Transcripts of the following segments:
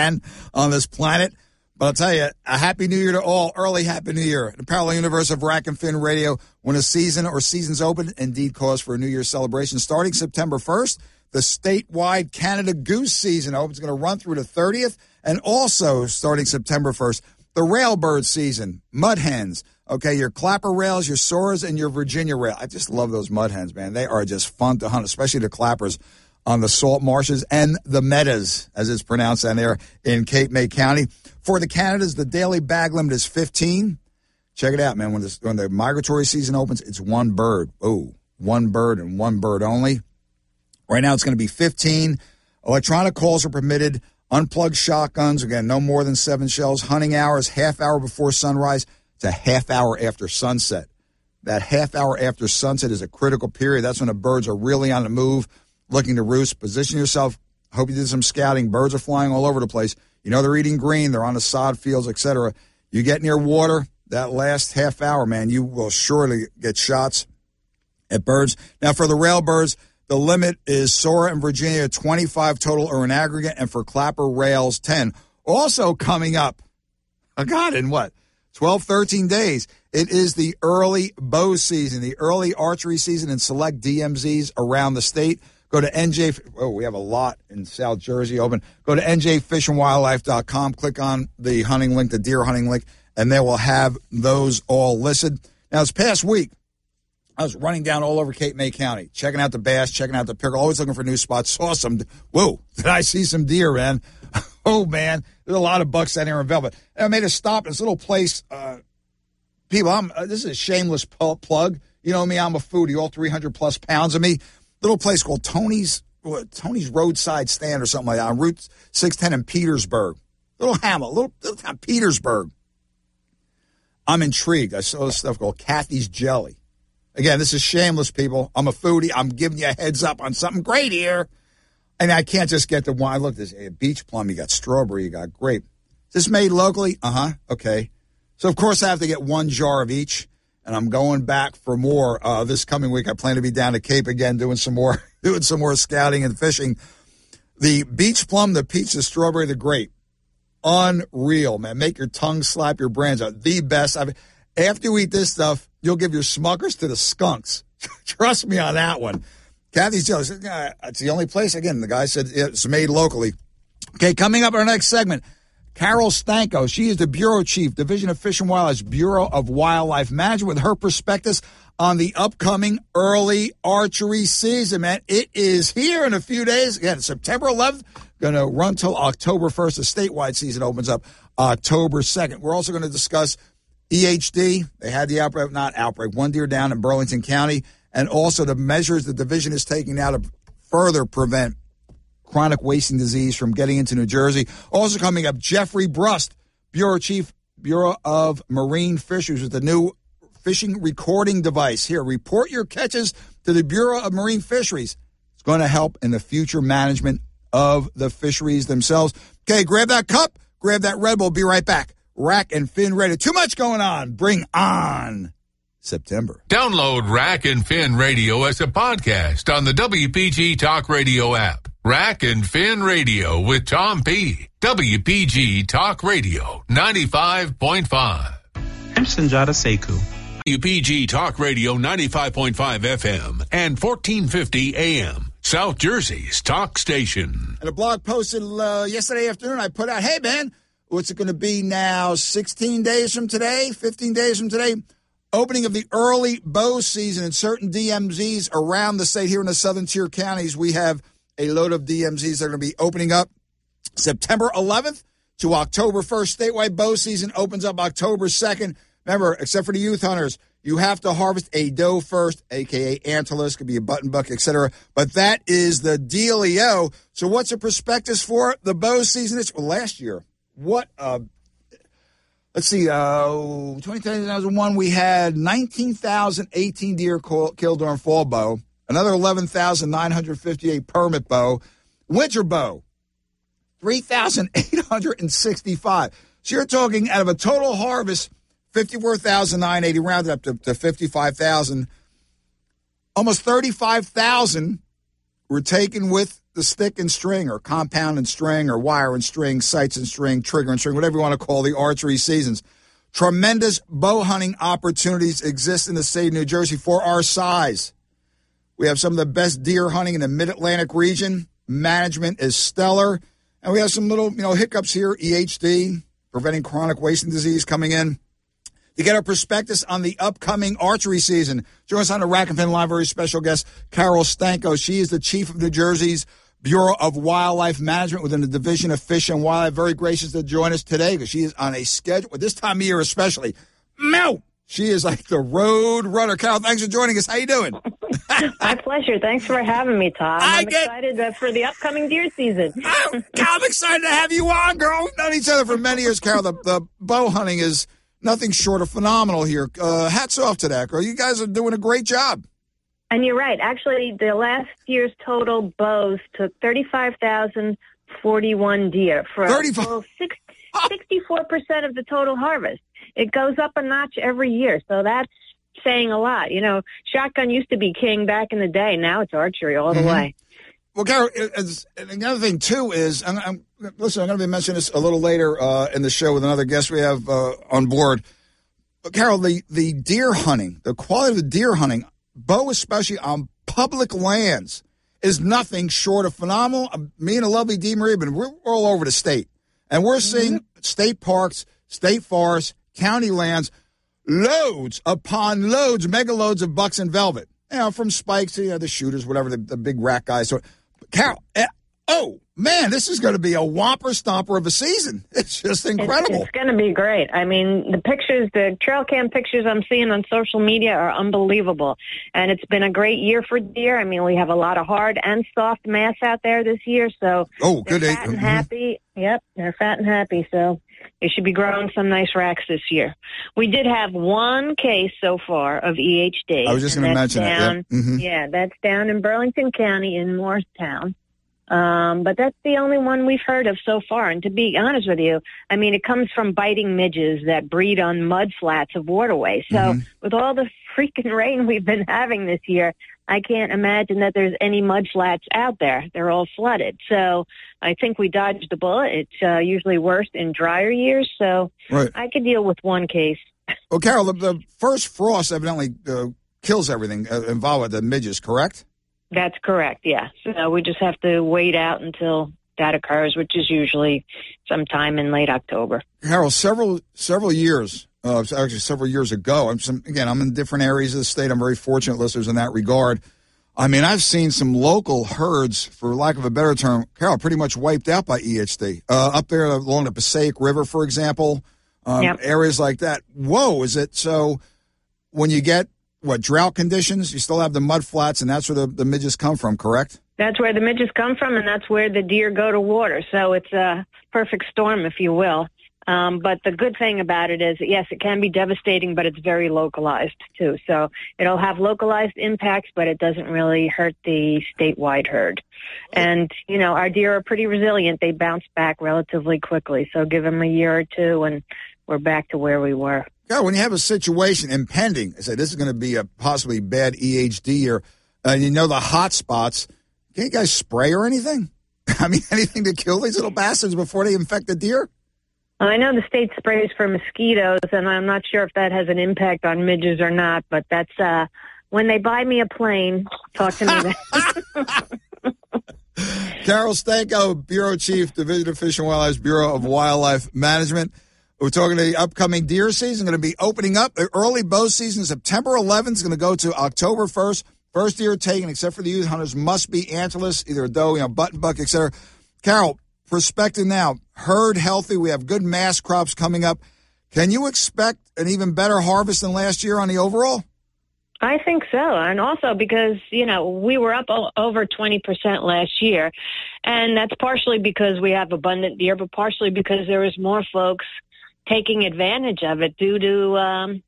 can on this planet. But I'll tell you, a happy new year to all. Early happy new year. The parallel universe of Rack and Fin Radio. When a season or seasons open, indeed cause for a new year celebration. Starting September 1st, the statewide Canada Goose season opens. Going to run through the 30th. And also starting September 1st, the Railbird season, Mud Hens. Okay, your clapper rails, your soras, and your Virginia rail. I just love those mud hens, man. They are just fun to hunt, especially the clappers on the salt marshes and the meadows, as it's pronounced down there in Cape May County. For the Canadas, the daily bag limit is 15. Check it out, man. When, when the migratory season opens, it's one bird. Oh, one bird and one bird only. Right now, it's going to be 15. Electronic calls are permitted. Unplugged shotguns, again, no more than seven shells. Hunting hours, half hour before sunrise to half hour after sunset. That half hour after sunset is a critical period. That's when the birds are really on the move, looking to roost. Position yourself. Hope you did some scouting. Birds are flying all over the place. You know they're eating green. They're on the sod fields, etc. You get near water, that last half hour, man, you will surely get shots at birds. Now, for the rail birds, the limit is Sora and Virginia, 25 total or an aggregate, and for Clapper Rails, 10. Also coming up, oh God, in what? 12, 13 days. It is the early bow season, the early archery season in select DMZs around the state. Go to NJ. Oh, we have a lot in South Jersey open. Go to njfishandwildlife.com. Click on the hunting link, the deer hunting link, and they will have those all listed. Now, this past week, I was running down all over Cape May County, checking out the bass, checking out the pickerel, always looking for new spots. Saw some. Whoa! Did I see some deer, man? oh man, there's a lot of bucks down here in Velvet. And I made a stop in this little place. Uh, people, I'm uh, this is a shameless plug. You know me, I'm a foodie. All 300 plus pounds of me. Little place called Tony's Tony's Roadside Stand or something like that on Route 610 in Petersburg. Little hamlet, little, little town, Petersburg. I'm intrigued. I saw this stuff called Kathy's Jelly. Again, this is shameless, people. I'm a foodie. I'm giving you a heads up on something great here. And I can't just get the wine. Look, there's a beach plum. You got strawberry. You got grape. Is this made locally? Uh huh. Okay. So, of course, I have to get one jar of each. And I'm going back for more uh, this coming week. I plan to be down to Cape again doing some more doing some more scouting and fishing. The beach plum, the peach, the strawberry, the grape. Unreal, man. Make your tongue slap your brains out. The best. I mean, after you eat this stuff, you'll give your Smucker's to the skunks. Trust me on that one. Kathy's jealous. It's the only place. Again, the guy said it's made locally. Okay, coming up our next segment, Carol Stanko. She is the Bureau Chief, Division of Fish and Wildlife, Bureau of Wildlife Management, with her perspectives on the upcoming early archery season, man. It is here in a few days. Again, September 11th, going to run till October 1st. The statewide season opens up October 2nd. We're also going to discuss EHD. They had the outbreak, not outbreak, one deer down in Burlington County and also the measures the division is taking now to further prevent chronic wasting disease from getting into New Jersey. Also coming up, Jeffrey Brust, Bureau Chief, Bureau of Marine Fisheries, with the new fishing recording device. Here, report your catches to the Bureau of Marine Fisheries. It's going to help in the future management of the fisheries themselves. Okay, grab that cup, grab that Red Bull. Be right back. Rack and Fin Radio. Too much going on. Bring on September. Download Rack and Fin Radio as a podcast on the WPG Talk Radio app. Rack and Fin Radio with Tom P. WPG Talk Radio 95.5. I'm Sanjata Seku. WPG Talk Radio 95.5 FM and 1450 AM. South Jersey's talk station. And a blog posted uh, yesterday afternoon, I put out, hey man, what's it going to be now? 16 days from today? 15 days from today? opening of the early bow season in certain DMZs around the state here in the southern tier counties. We have a load of DMZs that are going to be opening up September 11th to October 1st. Statewide bow season opens up October 2nd. Remember, except for the youth hunters, you have to harvest a doe first, aka antlerless, could be a button buck, etc. But that is the dealio. So, what's the prospectus for the bow season? It's well, last year. What a let's see, uh, 2001, we had 19,018 deer killed during fall bow, another 11,958 permit bow, winter bow, 3,865. So you're talking out of a total harvest, 54,980 rounded up to, to 55,000. Almost 35,000 were taken with the stick and string, or compound and string, or wire and string, sights and string, trigger and string, whatever you want to call the archery seasons. Tremendous bow hunting opportunities exist in the state of New Jersey for our size. We have some of the best deer hunting in the Mid Atlantic region. Management is stellar, and we have some little you know hiccups here. EHD, preventing chronic wasting disease, coming in to get our prospectus on the upcoming archery season. Join us on the Rack and Fin Live, very special guest, Carol Stanko. She is the chief of New Jersey's Bureau of Wildlife Management within the Division of Fish and Wildlife. Very gracious to join us today because she is on a schedule, this time of year especially. Meow! She is like the road runner. Carol, thanks for joining us. How you doing? My pleasure. Thanks for having me, Tom. I I'm get- excited for the upcoming deer season. I'm, I'm excited to have you on, girl. We've known each other for many years, Carol. The, the bow hunting is nothing short of phenomenal here. Uh, hats off to that, girl. You guys are doing a great job. And you're right. Actually, the last year's total bows took 35,041 deer for 35 well, six- 64% of the total harvest. It goes up a notch every year. So that's saying a lot. You know, shotgun used to be king back in the day. Now it's archery all the Mhm. way. Well, Carol, it- it's, and the other thing too is, I'm, I'm, listen, I'm going to be mentioning this a little later uh, in the show with another guest we have uh, on board. But Carol, the the deer hunting, the quality of the deer hunting, bow especially on public lands, is nothing short of phenomenal. Uh, Me and a lovely Dee Marie, been we're all over the state, and we're seeing state parks, state forests, county lands, loads upon loads, mega loads of bucks and velvet. You know, from spikes to you know, the shooters, whatever the, the big rat guys. So, Carol, eh, oh man, this is going to be a whopper stomper of a season. It's just incredible. It's, going to be great. I mean, the pictures, the trail cam pictures I'm seeing on social media are unbelievable. And it's been a great year for deer. I mean, we have a lot of hard and soft mass out there this year. So oh, good. fat and mhm. happy. Yep, they're fat and happy. So they should be growing some nice racks this year. We did have one case so far of EHD. I was just going to mention down, it. Yeah. Mhm. yeah, that's down in Burlington County in Moorestown. Um, but that's the only one we've heard of so far. And to be honest with you, I mean, it comes from biting midges that breed on mud flats of waterways. So Mhm. with all the freaking rain we've been having this year, I can't imagine that there's any mud flats out there. They're all flooded. So I think we dodged the bullet. It's uh, usually worse in drier years. So Right. I could deal with one case. Well, Carol, the, the first frost evidently uh, kills everything uh, involved with the midges, correct? That's correct. Yeah. So we just have to wait out until that occurs, which is usually sometime in late October. Carol, several several years, uh, actually several years ago. I'm some, again, I'm in different areas of the state. I'm very fortunate, listeners, in that regard. I mean, I've seen some local herds, for lack of a better term, Carol, pretty much wiped out by EHD. Uh, up there along the Passaic River, for example, um, Yep. areas like that. Whoa, is it so? When you get what drought conditions, you still have the mud flats, and that's where the, the midges come from, correct? That's where the midges come from, and that's where the deer go to water. So it's a perfect storm, if you will. Um, but the good thing about it is, yes, it can be devastating, but it's very localized too. So it'll have localized impacts, but it doesn't really hurt the statewide herd. And you know, our deer are pretty resilient; they bounce back relatively quickly. So give them a year or two, and we're back to where we were. Yeah, when you have a situation impending, say this is going to be a possibly bad EHD year, and you know the hot spots. Can you guys spray or anything? I mean, anything to kill these little bastards before they infect the deer? I know the state sprays for mosquitoes, and I'm not sure if that has an impact on midges or not. But that's uh, when they buy me a plane. Talk to me. then. Carol Stanko, Bureau Chief, Division of Fish and Wildlife, Bureau of Wildlife Management. We're talking the upcoming deer season going to be opening up. The early bow season, September 11th, is going to go to October 1st. First deer taken, except for the youth hunters, must be antlerless, either a doe, you know, button buck, etc. Carol, perspective now, herd healthy. We have good mass crops coming up. Can you expect an even better harvest than last year on the overall? I think so, and also because you know we were up over twenty percent last year, and that's partially because we have abundant deer, but partially because there was more folks taking advantage of it due to um,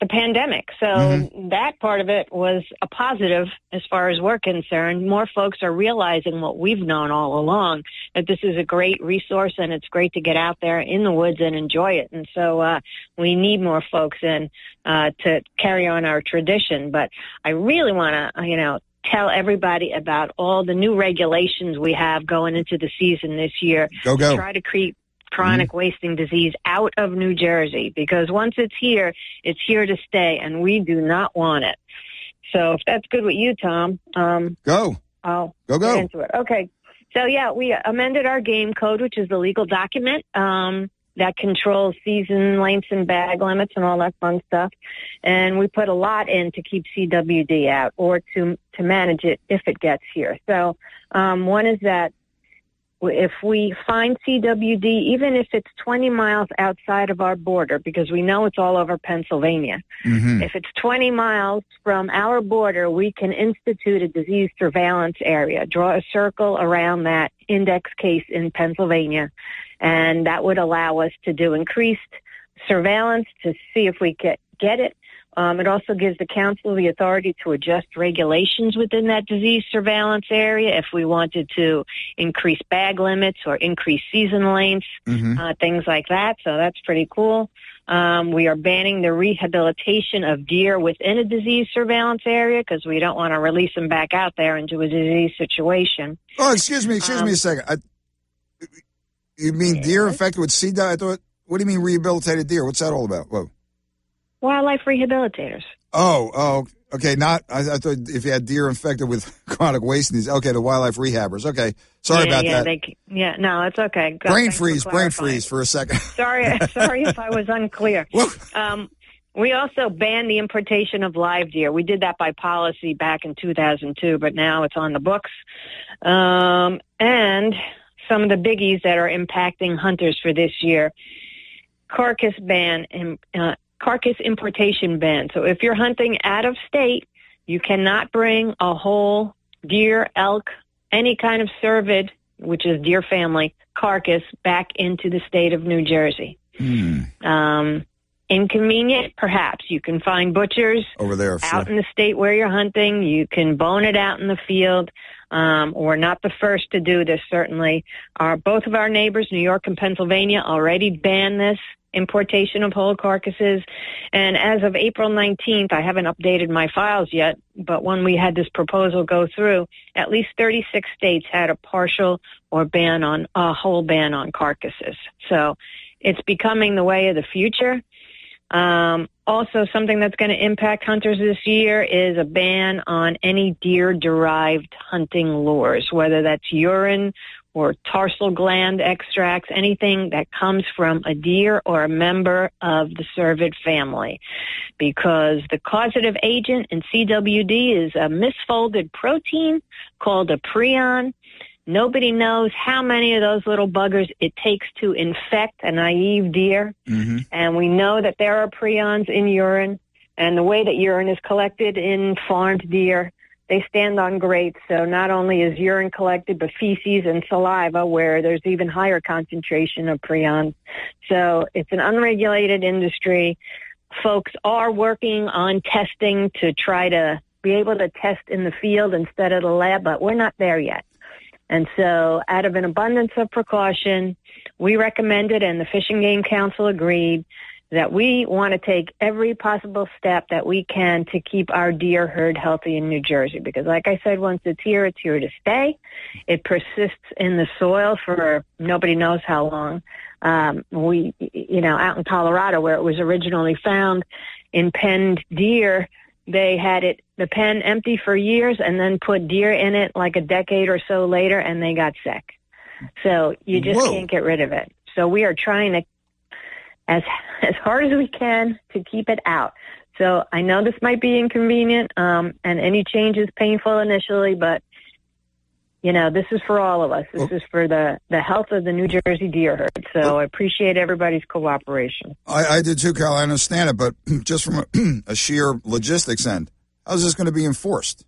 the pandemic. So Mhm. that part of it was a positive as far as we're concerned. More folks are realizing what we've known all along that this is a great resource and it's great to get out there in the woods and enjoy it. And so uh, we need more folks in uh, to carry on our tradition. But I really want to, you know, tell everybody about all the new regulations we have going into the season this year. Go, go. Try to keep chronic mm-hmm. wasting disease out of New Jersey because once it's here, it's here to stay, and we do not want it. So if that's good with you, Tom, um, go. I'll go go into it. Okay. So yeah, we amended our game code, which is the legal document. Um, that controls season lengths and bag limits and all that fun stuff. And we put a lot in to keep CWD out or to to manage it if it gets here. So um, one is that if we find CWD, even if it's 20 miles outside of our border, because we know it's all over Pennsylvania, mm-hmm. if it's 20 miles from our border, we can institute a disease surveillance area, draw a circle around that index case in Pennsylvania, and that would allow us to do increased surveillance to see if we get, get it um, it also gives the council the authority to adjust regulations within that disease surveillance area if we wanted to increase bag limits or increase season lengths, mm-hmm. uh, things like that. So that's pretty cool. Um, we are banning the rehabilitation of deer within a disease surveillance area because we don't want to release them back out there into a disease situation. Oh, excuse me, excuse um, me a um, second. I, you mean deer infected with C. I thought. What do you mean rehabilitated deer? What's that all about? Whoa. Wildlife rehabilitators. Oh, oh, okay. Not I, I, thought if you had deer infected with chronic wasting disease. Okay, the wildlife rehabbers. Okay, sorry yeah, about yeah, that. They, yeah, no, it's okay. God, brain freeze, brain freeze for a second. sorry, sorry if I was unclear. Um, we also banned the importation of live deer. We did that by policy back in 2002, but now it's on the books. Um, and some of the biggies that are impacting hunters for this year carcass ban and uh, carcass importation ban. So if you're hunting out of state, you cannot bring a whole deer, elk, any kind of cervid, which is deer family, carcass back into the state of New Jersey. Mm. Um, inconvenient, perhaps. You can find butchers over there out sure. in the state where you're hunting. You can bone it out in the field. Um, we're not the first to do this, certainly. Our, both of our neighbors, New York and Pennsylvania, already banned this importation of whole carcasses. And as of April 19th, I haven't updated my files yet, but when we had this proposal go through, at least 36 states had a partial or ban on a whole ban on carcasses. So it's becoming the way of the future. Um, also, something that's going to impact hunters this year is a ban on any deer-derived hunting lures, whether that's urine or tarsal gland extracts, anything that comes from a deer or a member of the cervid family. Because the causative agent in CWD is a misfolded protein called a prion. Nobody knows how many of those little buggers it takes to infect a naive deer. Mm-hmm. And we know that there are prions in urine. And the way that urine is collected in farmed deer they stand on grates. So not only is urine collected, but feces and saliva where there's even higher concentration of prions. So it's an unregulated industry. Folks are working on testing to try to be able to test in the field instead of the lab, but we're not there yet. And so out of an abundance of precaution, we recommended and the Fish and Game Council agreed that we want to take every possible step that we can to keep our deer herd healthy in New Jersey. Because like I said, once it's here, it's here to stay. It persists in the soil for nobody knows how long. Um, we, you know, out in Colorado where it was originally found in penned deer, they had it, the pen empty for years and then put deer in it like a decade or so later and they got sick. So you just Whoa. can't get rid of it. So we are trying to as as hard as we can to keep it out. So I know this might be inconvenient, um, and any change is painful initially, but you know this is for all of us. This well, is for the the health of the New Jersey deer herd. So well, I appreciate everybody's cooperation. I, I did too, Carol. I understand it, but just from a, a sheer logistics end, how's this going to be enforced?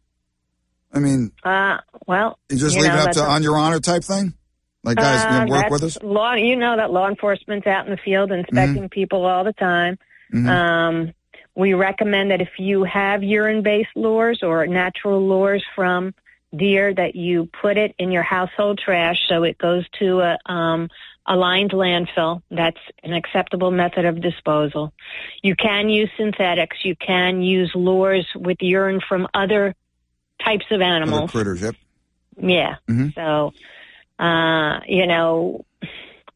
I mean, uh, well, you just you leave know, it up to on your honor type thing. Like guys, uh, you work with us. Law, you know that law enforcement's out in the field inspecting mm-hmm. people all the time. Mm-hmm. Um, we recommend that if you have urine-based lures or natural lures from deer, that you put it in your household trash so it goes to a um, a lined landfill. That's an acceptable method of disposal. You can use synthetics. You can use lures with urine from other types of Other animals. critters. Yep. Yeah. Mhm. So, uh, you know,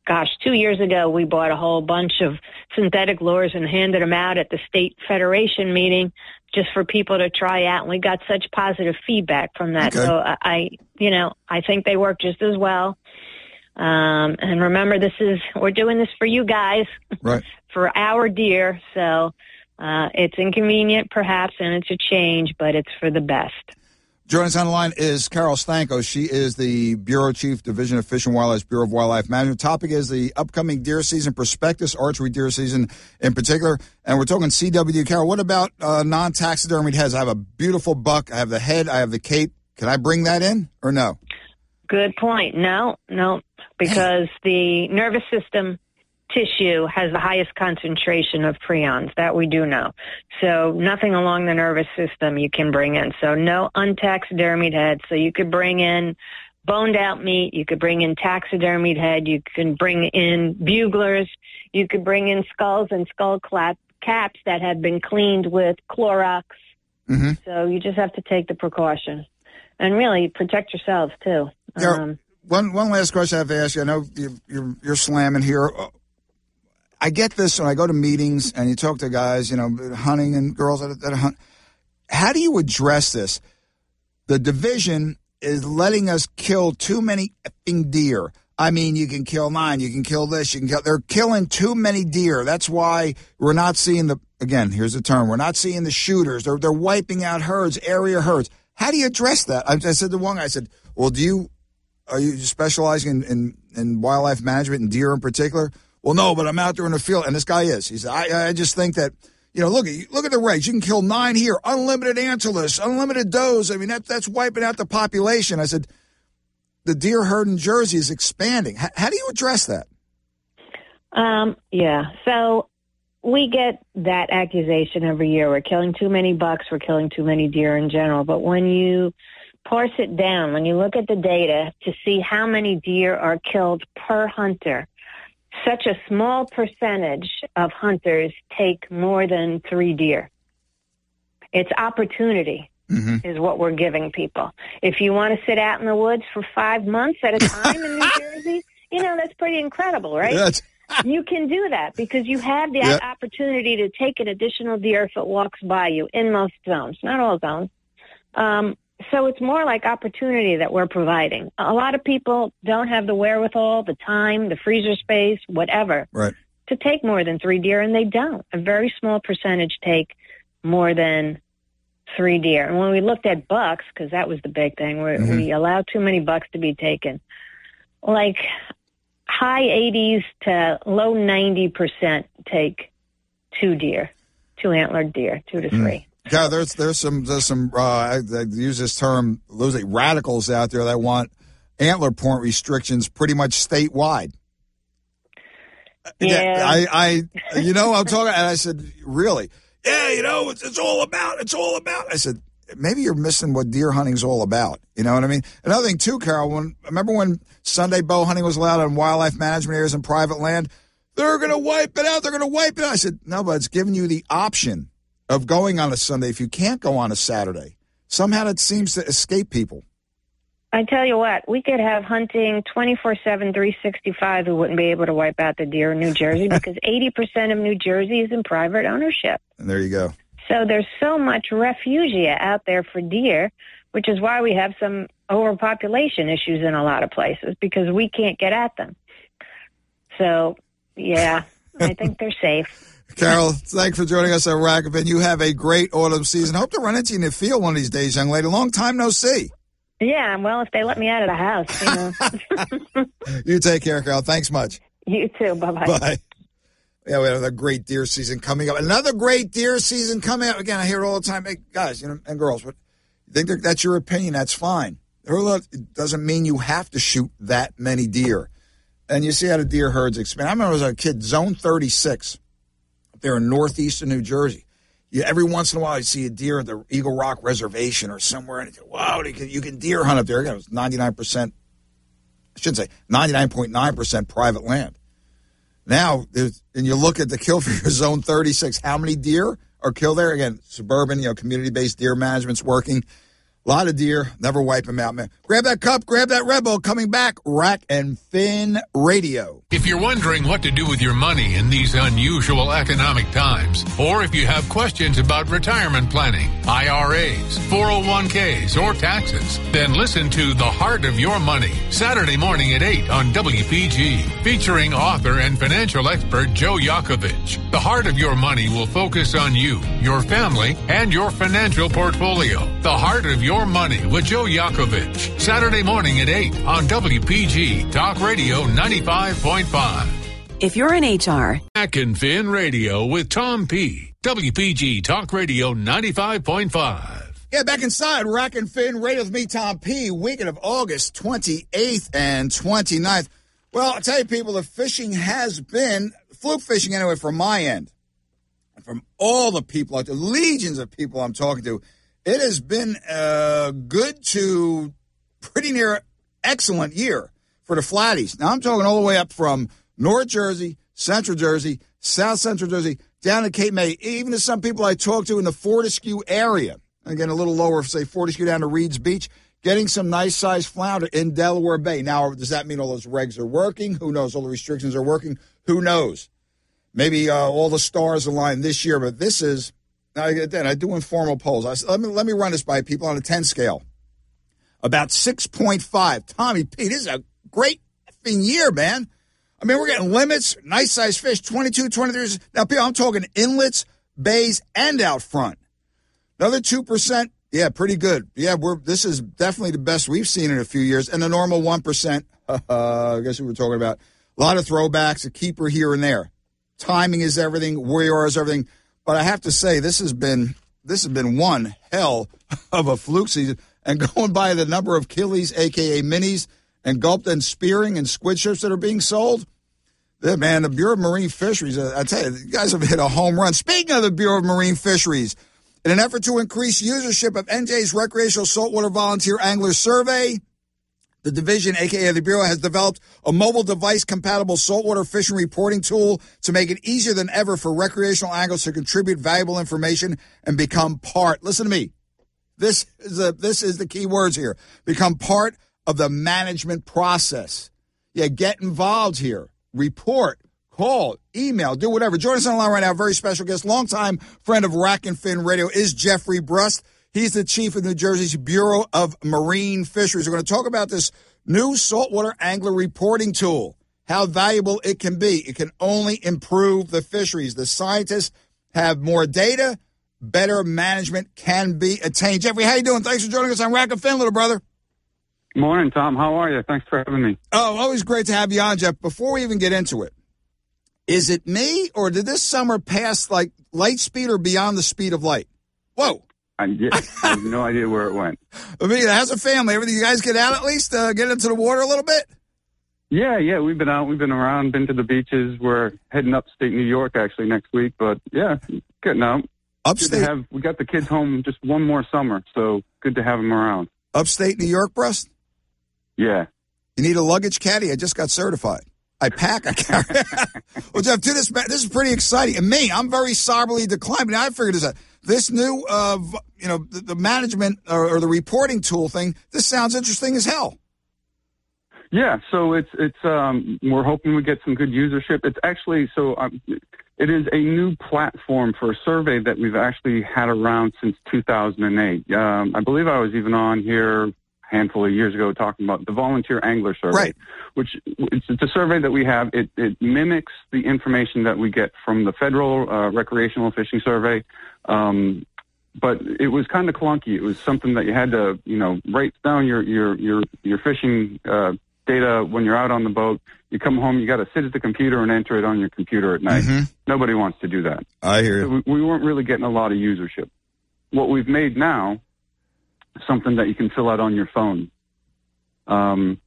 gosh, two years ago we bought a whole bunch of synthetic lures and handed them out at the state federation meeting just for people to try out, and we got such positive feedback from that. Okay. So I, I, you know, I think they work just as well. Um, and remember, this is we're doing this for you guys, Right. for our deer. So. Uh, it's inconvenient, perhaps, and it's a change, but it's for the best. Joining us on the line is Carol Stanko. She is the Bureau Chief, Division of Fish and Wildlife, Bureau of Wildlife Management. Topic is the upcoming deer season prospectus, archery deer season in particular. And we're talking CWD. Carol, what about uh, non taxidermied heads? I have a beautiful buck. I have the head. I have the cape. Can I bring that in or no? Good point. No, no, because the nervous system tissue has the highest concentration of prions. That we do know. So nothing along the nervous system you can bring in. So no untaxidermied head. So you could bring in boned out meat. You could bring in taxidermied head. You can bring in buglers. You could bring in skulls and skull clap, caps that have been cleaned with Clorox. Mhm. So you just have to take the precaution. And really protect yourselves too. Um, one one last question I have to ask you. I know you're you're, you're slamming here. I get this when I go to meetings and you talk to guys, you know, hunting and girls that, that hunt. How do you address this? The division is letting us kill too many effing deer. I mean, you can kill nine, you can kill this, you can kill. They're killing too many deer. That's why we're not seeing the. Again, here's the term: we're not seeing the shooters. They're they're wiping out herds, area herds. How do you address that? I, I said to one guy, I said, "Well, do you are you specializing in, in, in wildlife management and deer in particular? Well, no, but I'm out there in the field, and this guy is. He's. I, I just think that, you know, look at look at the regs. You can kill nine here, unlimited antlers, unlimited does. I mean, that, that's wiping out the population. I said, the deer herd in Jersey is expanding. H- how do you address that? Um, yeah. So we get that accusation every year. We're killing too many bucks. We're killing too many deer in general. But when you parse it down, when you look at the data to see how many deer are killed per hunter, such a small percentage of hunters take more than three deer. It's opportunity Mm-hmm. is what we're giving people. If you want to sit out in the woods for five months at a time in New Jersey, you know, that's pretty incredible, right? You can do that because you have the Yeah. opportunity to take an additional deer if it walks by you in most zones, not all zones. Um, so it's more like opportunity that we're providing. A lot of people don't have the wherewithal, the time, the freezer space, whatever, right. to take more than three deer, and they don't. A very small percentage take more than three deer. And when we looked at bucks, because that was the big thing, we, Mhm. we allowed too many bucks to be taken. Like high 80s to low 90% take two deer, two antlered deer, two to three. Yeah, there's there's some there's some uh, I, I use this term. Those like radicals out there that want antler point restrictions pretty much statewide. Yeah. I, I, you know, I'm talking, and I said, really? Yeah, you know, it's, it's all about, it's all about. I said, maybe you're missing what deer hunting's all about. You know what I mean? Another thing too, Carol. When remember when Sunday bow hunting was allowed on wildlife management areas and private land? They're going to wipe it out. They're going to wipe it out. I said, no, but it's giving you the option of going on a Sunday if you can't go on a Saturday. Somehow it seems to escape people. I tell you what, we could have hunting 24 7, 365 who wouldn't be able to wipe out the deer in New Jersey because 80% of New Jersey is in private ownership. And there you go. So there's so much refugia out there for deer, which is why we have some overpopulation issues in a lot of places because we can't get at them. So, yeah, I think they're safe. Carol, thanks for joining us at Rack and Fin. You have a great autumn season. Hope to run into you in the field one of these days, young lady. Long time no see. Yeah, well, if they let me out of the house, you know. You take care, Carol. Thanks much. you too. Bye-bye. Bye. Yeah, we have another great deer season coming up. Another great deer season coming up. Again, I hear it all the time. Hey, guys, you know, and girls, but you think that's your opinion? That's fine. It doesn't mean you have to shoot that many deer. And you see how the deer herds expand. I remember as a kid, Zone 36, up there in northeastern New Jersey. You, every once in a while, you see a deer at the Eagle Rock Reservation or somewhere, and you wow, you can, you can deer hunt up there. Again, it was 99%, I shouldn't say, 99.9% private land. Now, and you look at the kill for your zone 36, how many deer are killed there? Again, suburban, you know, community based deer management's working. A lot of deer, never wipe them out, man. Grab that cup, grab that Red Bull. Coming back, Rack and Fin Radio. If you're wondering what to do with your money in these unusual economic times, or if you have questions about retirement planning, IRAs, 401ks, or taxes, then listen to The Heart of Your Money, Saturday morning at 8 on WPG, featuring author and financial expert Joe Yakovich. The Heart of Your Money will focus on you, your family, and your financial portfolio. The Heart of Your Money with Joe Yakovich, Saturday morning at 8 on WPG Talk Radio 95.5. If you're in HR, Rack and Fin Radio with Tom P. WPG Talk Radio 95.5. Yeah, back inside Rack and Fin Radio with me, Tom P. Weekend of August 28th and 29th. Well, I'll tell you, people, the fishing has been fluke fishing anyway from my end. From all the people out there, legions of people I'm talking to, it has been a good to pretty near excellent year for the flatties. Now I'm talking all the way up from North Jersey, Central Jersey, South Central Jersey, down to Cape May, even to some people I talked to in the Fortescue area. Again, a little lower, say Fortescue down to Reeds Beach, getting some nice sized flounder in Delaware Bay. Now, does that mean all those regs are working? Who knows? All the restrictions are working? Who knows? Maybe uh, all the stars align this year, but this is now again. I do informal polls. I, let me let me run this by people on a ten scale. About six point five. Tommy P. This is a great effing year, man. I mean, we're getting limits, nice sized fish, 22, 23. Now, people, I'm talking inlets, bays, and out front. Another 2%. Yeah, pretty good. Yeah, we're this is definitely the best we've seen in a few years. And the normal 1%, uh, I guess we were talking about. A lot of throwbacks, a keeper here and there. Timing is everything, warrior is everything. But I have to say, this has been this has been one hell of a fluke season. And going by the number of killies, aka minis, and gulped and spearing and squid ships that are being sold, yeah, man, the Bureau of Marine Fisheries, uh, I tell you, you guys have hit a home run. Speaking of the Bureau of Marine Fisheries, in an effort to increase usership of NJ's Recreational Saltwater Volunteer Angler Survey, the division, aka the Bureau, has developed a mobile device compatible saltwater fishing reporting tool to make it easier than ever for recreational anglers to contribute valuable information and become part. Listen to me. This is a, this is the key words here. Become part of the management process. Yeah, get involved here. Report, call, email, do whatever. Join us on the line right now. Very special guest, longtime friend of Rack and Fin Radio is Jeffrey Brust. He's the chief of New Jersey's Bureau of Marine Fisheries. We're going to talk about this new saltwater angler reporting tool, how valuable it can be. It can only improve the fisheries. The scientists have more data, better management can be attained. Jeffrey, how you doing? Thanks for joining us on Rack and Fin, little brother. Morning, Tom. How are you? Thanks for having me. Oh, always great to have you on, Jeff. Before we even get into it, is it me or did this summer pass like light speed or beyond the speed of light? Whoa. I, have no idea where it went. I mean, how's a family? Everything you guys get out at least? Uh, get into the water a little bit? Yeah, yeah. We've been out. We've been around, been to the beaches. We're heading upstate New York actually next week, but yeah, getting out. Upstate, have, we got the kids home just one more summer, so good to have them around. upstate New York, Brust? Yeah. You need a luggage caddy? I just got certified. I pack, I carry. well, Jeff, do this. This is pretty exciting. And me, I'm very soberly declined. But I figured this out. This new, uh, you know, the, the management or, or the reporting tool thing. This sounds interesting as hell. Yeah, so it's it's um we're hoping we get some good usership. It's actually so um, it is a new platform for a survey that we've actually had around since 2008. Um, I believe I was even on here handful of years ago talking about the volunteer angler survey, Right. which it's, it's a survey that we have. It, it mimics the information that we get from the federal uh, recreational fishing survey. Um, but it was kind of clunky. It was something that you had to, you know, write down your your your your fishing uh, data when you're out on the boat. You come home, you got to sit at the computer and enter it on your computer at night. Nobody wants to do that. I hear So we, we weren't really getting a lot of usership. What we've made now, something that you can fill out on your phone um,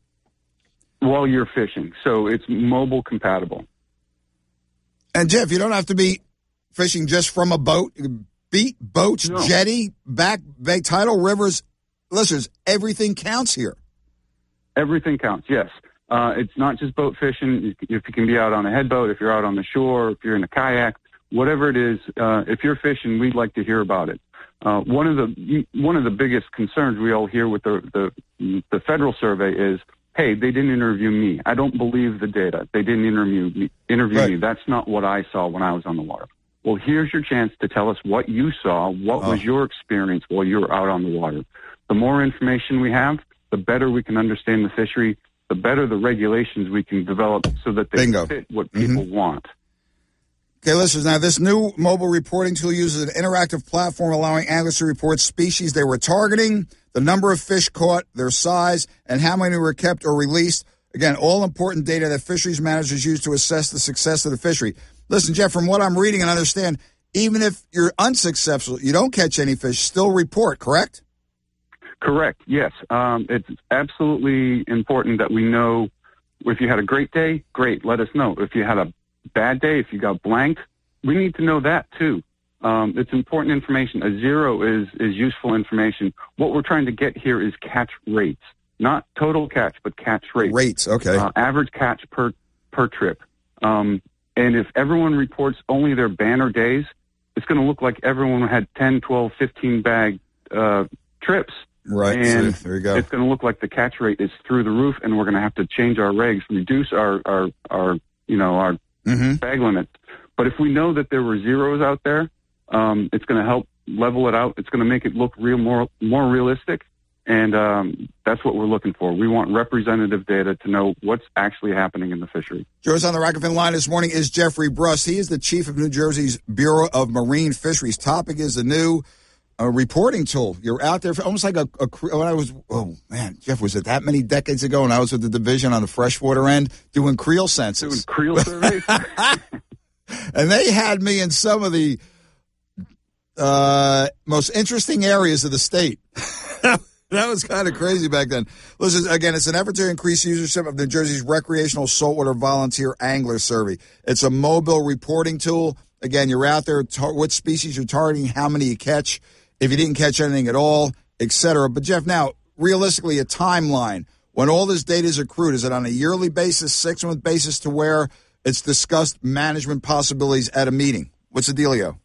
while you're fishing. So it's mobile compatible. And Jeff, you don't have to be fishing just from a boat. Beat, boats, No. jetty, back bay, tidal rivers. Listeners, everything counts here. Everything counts. Yes. Uh, it's not just boat fishing. If you can be out on a headboat, if you're out on the shore, if you're in a kayak, whatever it is, uh, if you're fishing, we'd like to hear about it. Uh, one of the one of the biggest concerns we all hear with the the, the federal survey is, "Hey, they didn't interview me. I don't believe the data. They didn't interview me. Interview Right. me. That's not what I saw when I was on the water." Well, here's your chance to tell us what you saw. What was Oh. your experience while you were out on the water? The more information we have, the better we can understand the fishery. The better the regulations we can develop so that they Bingo. fit what people want. Okay, listeners, now this new mobile reporting tool uses an interactive platform allowing anglers to report species they were targeting, the number of fish caught, their size, and how many were kept or released. Again, all important data that fisheries managers use to assess the success of the fishery. Listen, Jeff, from what I'm reading and understand, even if you're unsuccessful, you don't catch any fish, still report, correct? Correct. Yes. Um, it's absolutely important that we know if you had a great day, great. Let us know. If you had a bad day, if you got blanked, we need to know that too. Um, it's important information. A zero is is useful information. What we're trying to get here is catch rates, not total catch, but catch rates. Rates, okay. Uh, average catch per per trip. Um, and if everyone reports only their banner days, it's going to look like everyone had 10, 12, 15 bag uh, trips. right. and see, there you go. It's going to look like the catch rate is through the roof, and we're going to have to change our regs, reduce our our our you know our hmm bag limit. But if we know that there were zeros out there, um, it's going to help level it out. It's going to make it look real more more realistic, and um, that's what we're looking for. We want representative data to know what's actually happening in the fishery. Joe's on the Rack and Fin line this morning is Jeffrey Brust. He is the chief of New Jersey's Bureau of Marine Fisheries. Topic is the new uh, reporting tool. You're out there for almost like a, a when I was oh man, Jeff, was it that many decades ago when I was with the division on the freshwater end doing creel census, Doing creel surveys. and they had me in some of the uh, most interesting areas of the state. that was kind of crazy back then. Listen, again, it's an effort to increase usership of New Jersey's recreational saltwater volunteer angler survey. It's a mobile reporting tool. Again, you're out there, tar- what species you're targeting, how many you catch, if you didn't catch anything at all, etc. But Jeff, now realistically, a timeline when all this data is accrued, is it on a yearly basis, six month basis, to where it's discussed management possibilities at a meeting? What's the dealio?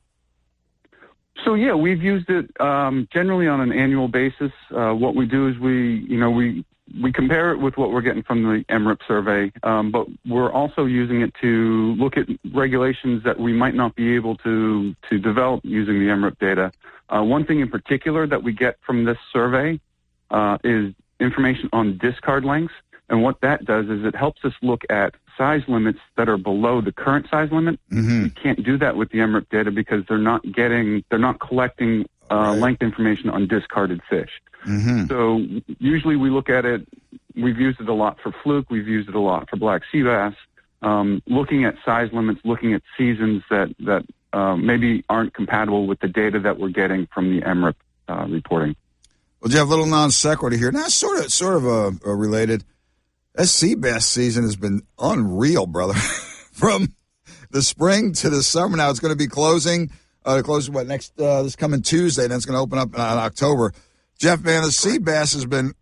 So yeah, we've used it um, generally on an annual basis. Uh, what we do is we, you know, we we compare it with what we're getting from the MRIP survey, um, but we're also using it to look at regulations that we might not be able to to develop using the MRIP data. Uh, one thing in particular that we get from this survey uh, is information on discard lengths, and what that does is it helps us look at size limits that are below the current size limit. Mm-hmm. We can't do that with the MRIP data because they're not getting, they're not collecting uh, Right. length information on discarded fish. Mm-hmm. So usually we look at it. We've used it a lot for fluke. We've used it a lot for black sea bass. Um, looking at size limits, looking at seasons that that uh, maybe aren't compatible with the data that we're getting from the MRIP uh, reporting. Well, Jeff, a little non sequitur here. Now, sort of, sort of uh, uh, related. That sea bass season has been unreal, brother. From the spring to the summer. Now it's going to be closing. Uh, closing what next? Uh, this coming Tuesday. Then it's going to open up in, in October. Jeff, man, the sea bass has been,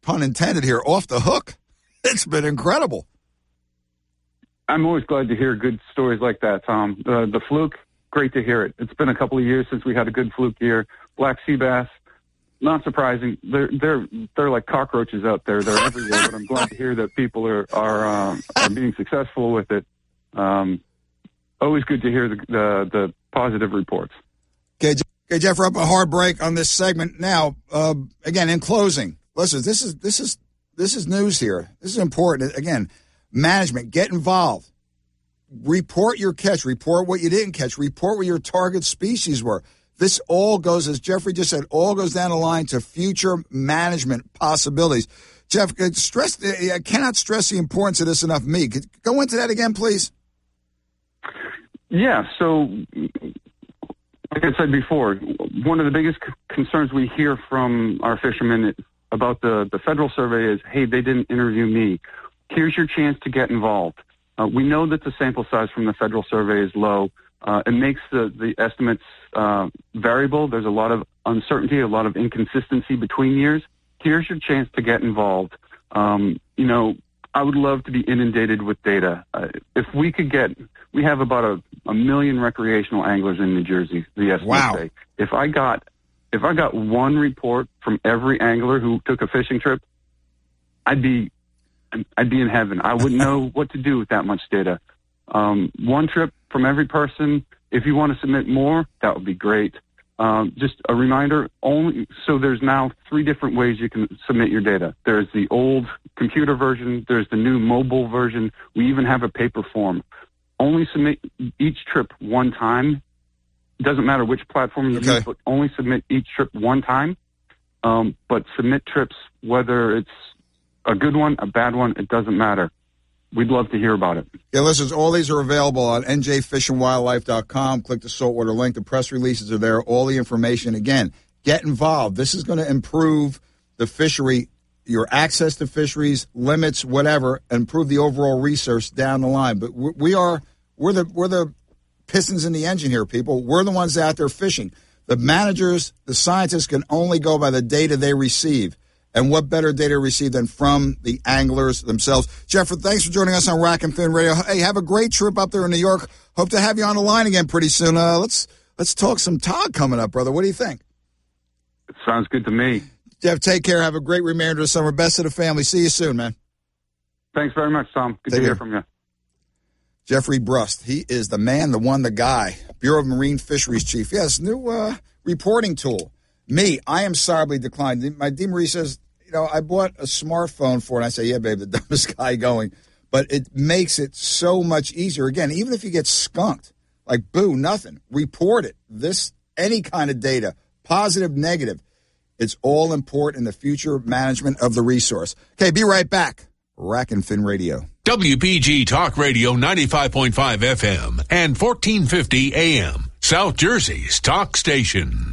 pun intended here, off the hook. It's been incredible. I'm always glad to hear good stories like that, Tom. Uh, the fluke, great to hear it. It's been a couple of years since we had a good fluke year. Black sea bass, not surprising. They're they're they're like cockroaches out there. They're everywhere. But I'm glad to hear that people are are, um, are being successful with it. Um, always good to hear the the, the positive reports. Okay, okay, Jeff, we're up a hard break on this segment. Now, uh, again, in closing, listen, this is this is this is news here. This is important. Again, management, get involved. Report your catch. Report what you didn't catch. Report what your target species were. This all goes, as Jeffrey just said, all goes down the line to future management possibilities. Jeff, uh, stress. I cannot stress the importance of this enough. Me, go into that again, please. Yeah, so like I said before, one of the biggest concerns we hear from our fishermen about the, the federal survey is, hey, they didn't interview me. Here's your chance to get involved. Uh, we know that the sample size from the federal survey is low. Uh, it makes the, the estimates uh, variable. There's a lot of uncertainty, a lot of inconsistency between years. Here's your chance to get involved. Um, you know, I would love to be inundated with data. Uh, if we could get, we have about a a million recreational anglers in New Jersey. The SPSA. Wow. If I got if I got one report from every angler who took a fishing trip, I'd be I'd be in heaven. I wouldn't know what to do with that much data. Um, one trip from every person. If you want to submit more, that would be great. Um, just a reminder, only so there's now three different ways you can submit your data. There's the old computer version, there's the new mobile version. We even have a paper form. Only submit each trip one time. It doesn't matter which platform you Okay. use, but only submit each trip one time. Um, but submit trips, whether it's a good one, a bad one, it doesn't matter. We'd love to hear about it. Yeah, listen, all these are available on njfishandwildlife.com. Click the saltwater link. The press releases are there. All the information. Again, get involved. This is going to improve the fishery, your access to fisheries, limits, whatever, improve the overall research down the line. But we are we're the we're the pistons in the engine here, people. We're the ones out there fishing. The managers, the scientists can only go by the data they receive. And what better data to receive than from the anglers themselves? Jeffrey, thanks for joining us on Rack and Fin Radio. Hey, have a great trip up there in New York. Hope to have you on the line again pretty soon. Uh, let's let's talk some tog coming up, brother. What do you think? It sounds good to me. Jeff, take care. Have a great remainder of summer. Best of the family. See you soon, man. Thanks very much, Tom. Good Take to hear from you. Jeffrey Brust. He is the man, the one, the guy. Bureau of Marine Fisheries Chief. Yes, new uh, reporting tool. Me, I am sorely declined. My D. Marie says, you know, I bought a smartphone for it. And I say, yeah, babe, the dumbest guy going. But it makes it so much easier. Again, even if you get skunked, like boo, nothing. Report it. This, any kind of data, positive, negative. It's all important in the future management of the resource. Okay, be right back. Rack and Fin Radio. WPG Talk Radio 95.5 FM and 1450 AM. South Jersey's talk station.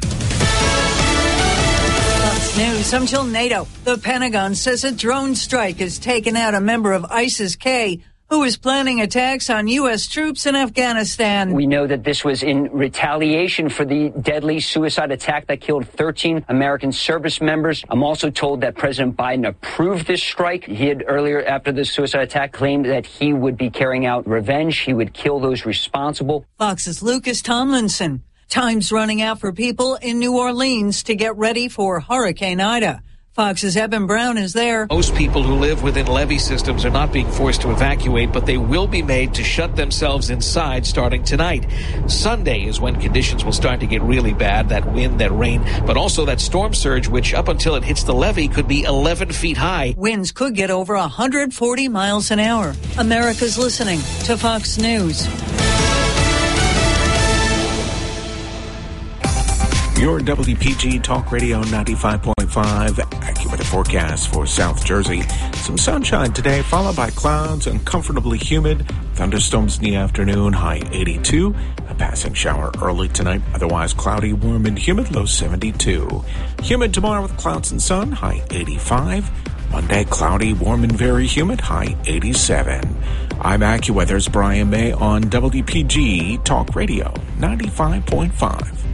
News until NATO. The Pentagon says a drone strike has taken out a member of ISIS K who is planning attacks on U.S. troops in Afghanistan. We know that this was in retaliation for the deadly suicide attack that killed 13 American service members. I'm also told that President Biden approved this strike. He had earlier, after the suicide attack, claimed that he would be carrying out revenge. He would kill those responsible. Fox's Lucas Tomlinson. Time's running out for people in New Orleans to get ready for Hurricane Ida. Fox's Evan Brown is there. Most people who live within levee systems are not being forced to evacuate, but they will be made to shut themselves inside starting tonight. Sunday is when conditions will start to get really bad that wind, that rain, but also that storm surge, which up until it hits the levee could be 11 feet high. Winds could get over 140 miles an hour. America's listening to Fox News. Your WPG Talk Radio 95.5 accurate forecast for South Jersey. Some sunshine today, followed by clouds, uncomfortably humid, thunderstorms in the afternoon, high 82, a passing shower early tonight, otherwise cloudy, warm, and humid, low 72. Humid tomorrow with clouds and sun, high 85. Monday, cloudy, warm, and very humid, high 87. I'm AccuWeather's Brian May on WPG Talk Radio 95.5.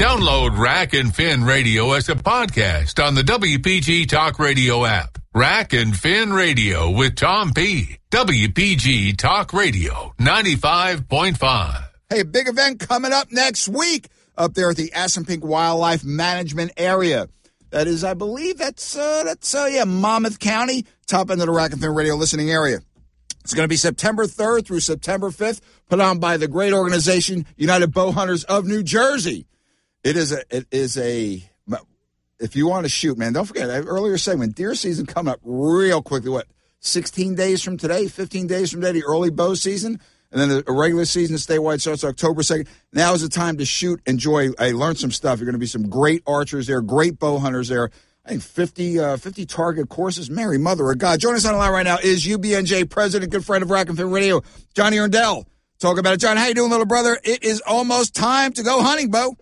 Download Rack and Fin Radio as a podcast on the WPG Talk Radio app. Rack and Fin Radio with Tom P. WPG Talk Radio 95.5. Hey, big event coming up next week up there at the Assunpink Wildlife Management Area. That is, I believe that's uh, that's uh, yeah, Monmouth County, top end of the Rack and Fin Radio listening area. It's going to be September 3rd through September 5th, put on by the great organization United Bow Hunters of New Jersey. It is a it is a if you want to shoot, man, don't forget that earlier segment, deer season coming up real quickly. What, 16 days from today, 15 days from today, the early bow season? And then the regular season statewide starts October 2nd. Now is the time to shoot, enjoy. I learned some stuff. You're going to be some great archers there, great bow hunters there. I think 50, uh, 50 target courses. Mary, mother of God. Join us on the line right now is UBNJ president, good friend of Rack and Fin Radio, Johnny Erndl. Talk about it. John, how you doing, little brother? It is almost time to go hunting, Bo.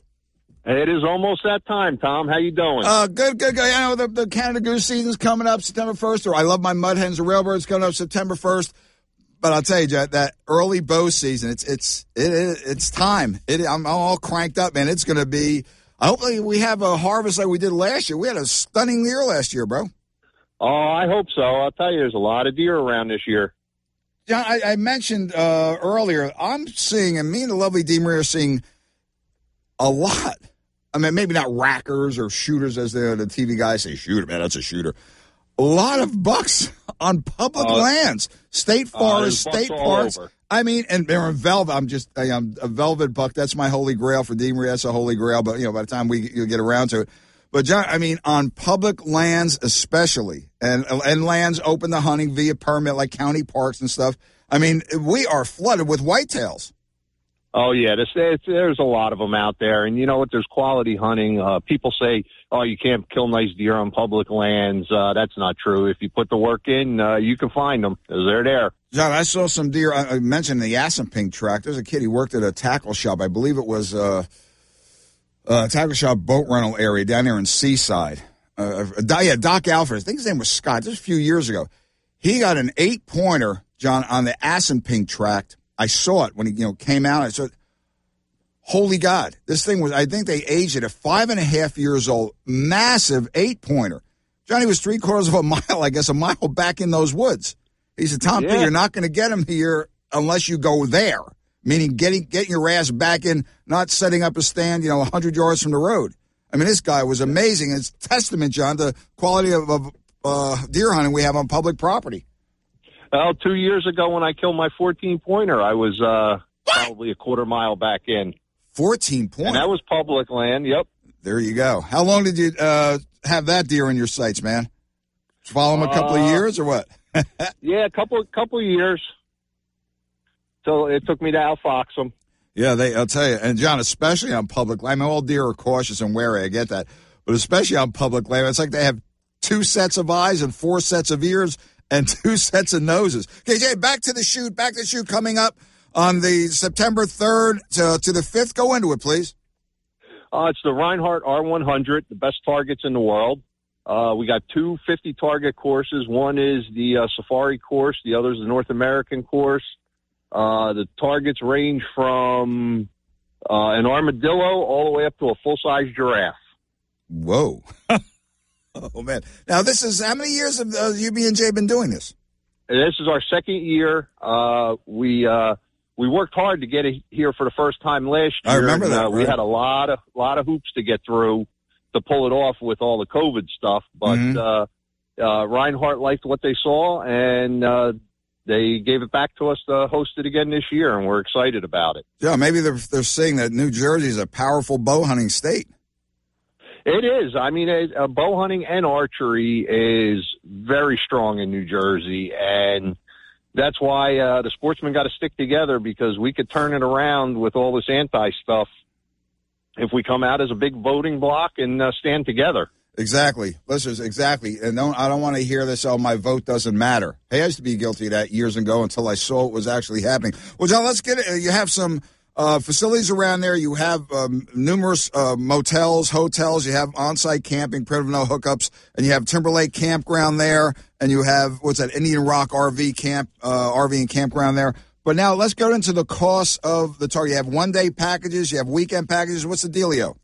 It is almost that time, Tom. How you doing? Uh, good, good, good. I know the, the Canada Goose season's coming up September 1st, or I love my mud hens, railbirds coming up September 1st. But I'll tell you, Jet, that early bow season, it's it's it, it it's time. It, I'm all cranked up, man. It's going to be. Hopefully, we have a harvest like we did last year. We had a stunning year last year, bro. oh, I hope so. I'll tell you, there's a lot of deer around this year. John, I, I mentioned uh, earlier, I'm seeing, and me and the lovely D. Marie are seeing a lot. I mean, maybe not rackers or shooters, as the, the TV guys say, shooter, man, that's a shooter. A lot of bucks on public Uh, lands, state uh, forests, bucks state parks. I mean, and they're in velvet. I'm just, I am a velvet buck. That's my holy grail for D. Marie. That's a holy grail. But you know, by the time we you get around to it, but John, I mean, on public lands especially, and and lands open to hunting via permit, like county parks and stuff. I mean, we are flooded with whitetails. Oh yeah, there's, there's a lot of them out there, and you know what? There's quality hunting. Uh, people say, "Oh, you can't kill nice deer on public lands." Uh, that's not true. If you put the work in, uh, you can find them. They're there. John, I saw some deer. I mentioned the Assunpink track. There's a kid. He worked at a tackle shop. I believe it was uh, a tackle shop boat rental area down there in Seaside. Uh, uh, yeah, Doc Alfred. I think his name was Scott. This was a few years ago. He got an eight pointer, John, on the Assunpink tract. I saw it when he you know came out. I said, "Holy God, this thing was." I think they aged it at five and a half years old. Massive eight pointer. Johnny was three quarters of a mile, I guess, a mile back in those woods. He said, "Tom, P, Yeah. you're not going to get him here unless you go there." Meaning getting getting your ass back in, not setting up a stand, you know, hundred yards from the road. I mean, this guy was amazing. It's testament, John, to the quality of, of uh, deer hunting we have on public property. Well, two years ago when I killed my 14 pointer, I was uh, probably a quarter mile back in. 14 points. And that was public land. Yep. There you go. How long did you uh, have that deer in your sights, man? Follow him a couple of Uh, years or what? Yeah, a couple couple of years. So it took me to outfox them. Yeah, they. I'll tell you, and John, especially on public land. I mean, all deer are cautious and wary. I get that, but especially on public land, it's like they have two sets of eyes and four sets of ears and two sets of noses. Okay, Jay, back to the shoot. Back to the shoot coming up on the September third to, to the fifth. Go into it, please. Uh, it's the Rinehart R100, the best targets in the world. Uh, we got two 50 target courses. One is the uh, Safari course. The other is the North American course. Uh, the targets range from uh, an armadillo all the way up to a full size giraffe. Whoa. oh man! Now this is how many years have uh, UBNJ been doing this? This is our second year. Uh, we uh, we worked hard to get it here for the first time last year. I remember and, that, Uh, We had a lot of lot of hoops to get through to pull it off with all the COVID stuff. But Mhm. uh, uh, Rinehart liked what they saw, and uh, they gave it back to us to host it again this year, and we're excited about it. Yeah, maybe they're they're saying that New Jersey is a powerful bow hunting state. It is. I mean, it, uh, bow hunting and archery is very strong in New Jersey, and that's why uh, the sportsmen got to stick together because we could turn it around with all this anti stuff if we come out as a big voting block and uh, stand together. Exactly, listeners. Exactly, and don't I don't want to hear this. Oh, my vote doesn't matter. Hey, I used to be guilty of that years ago until I saw it was actually happening. Well, John, let's get it. You have some uh, facilities around there. You have um, numerous uh, motels, hotels. You have on-site camping, primitive no hookups, and you have Timberlake Campground there, and you have what's that Indian Rock RV camp, uh, RV and campground there. But now let's go into the cost of the target. You have one-day packages. You have weekend packages. What's the dealio?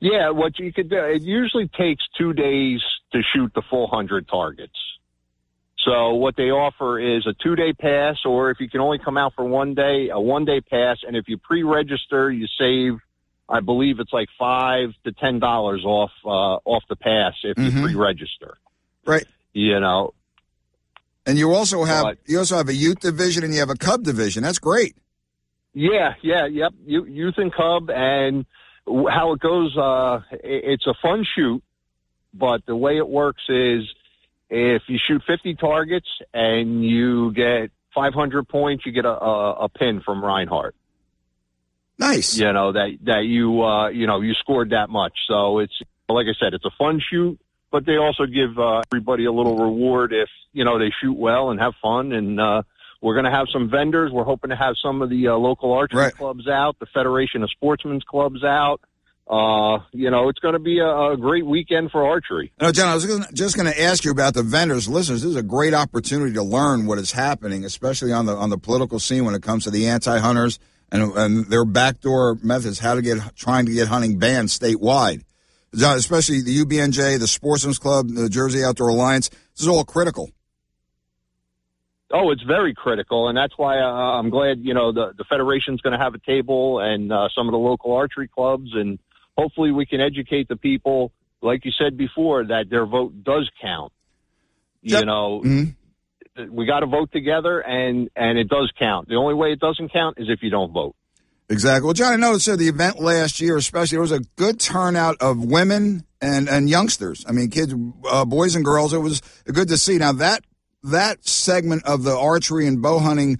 Yeah, what you could do, it usually takes two days to shoot the full 100 targets. So what they offer is a two day pass, or if you can only come out for one day, a one day pass. And if you pre-register, you save, I believe it's like five to ten dollars off uh, off the pass if Mhm. you pre-register. Right. You know, And you also have Right. you also have a youth division and you have a cub division. That's great. Yeah, yeah, yep. Youth and Cub, and how it goes. Uh, it's a fun shoot, but the way it works is if you shoot 50 targets and you get 500 points, you get a, a, a pin from Rinehart. Nice. You know that that you uh, you know you scored that much. So it's like I said, it's a fun shoot, but they also give uh, everybody a little reward if you know they shoot well and have fun and. uh we're going to have some vendors. We're hoping to have some of the uh, local archery Right. clubs out, the Federation of Sportsmen's clubs out. Uh, you know, it's going to be a, a great weekend for archery. No, John, I was gonna, just going to ask you about the vendors. Listeners, this is a great opportunity to learn what is happening, especially on the on the political scene when it comes to the anti-hunters and, and their backdoor methods, how to get trying to get hunting banned statewide. John, especially the UBNJ, the Sportsman's Club, the Jersey Outdoor Alliance. This is all critical. Oh, it's very critical, and that's why uh, I'm glad you know the the federation's going to have a table and uh, some of the local archery clubs, and hopefully we can educate the people, like you said before, that their vote does count. You know, we got to vote together, and and it does count. The only way it doesn't count is if you don't vote. Exactly. Well, John, I noticed at the event last year, especially, there was a good turnout of women and, and youngsters. I mean, kids, uh, boys and girls. It was good to see. Now that that segment of the archery and bow hunting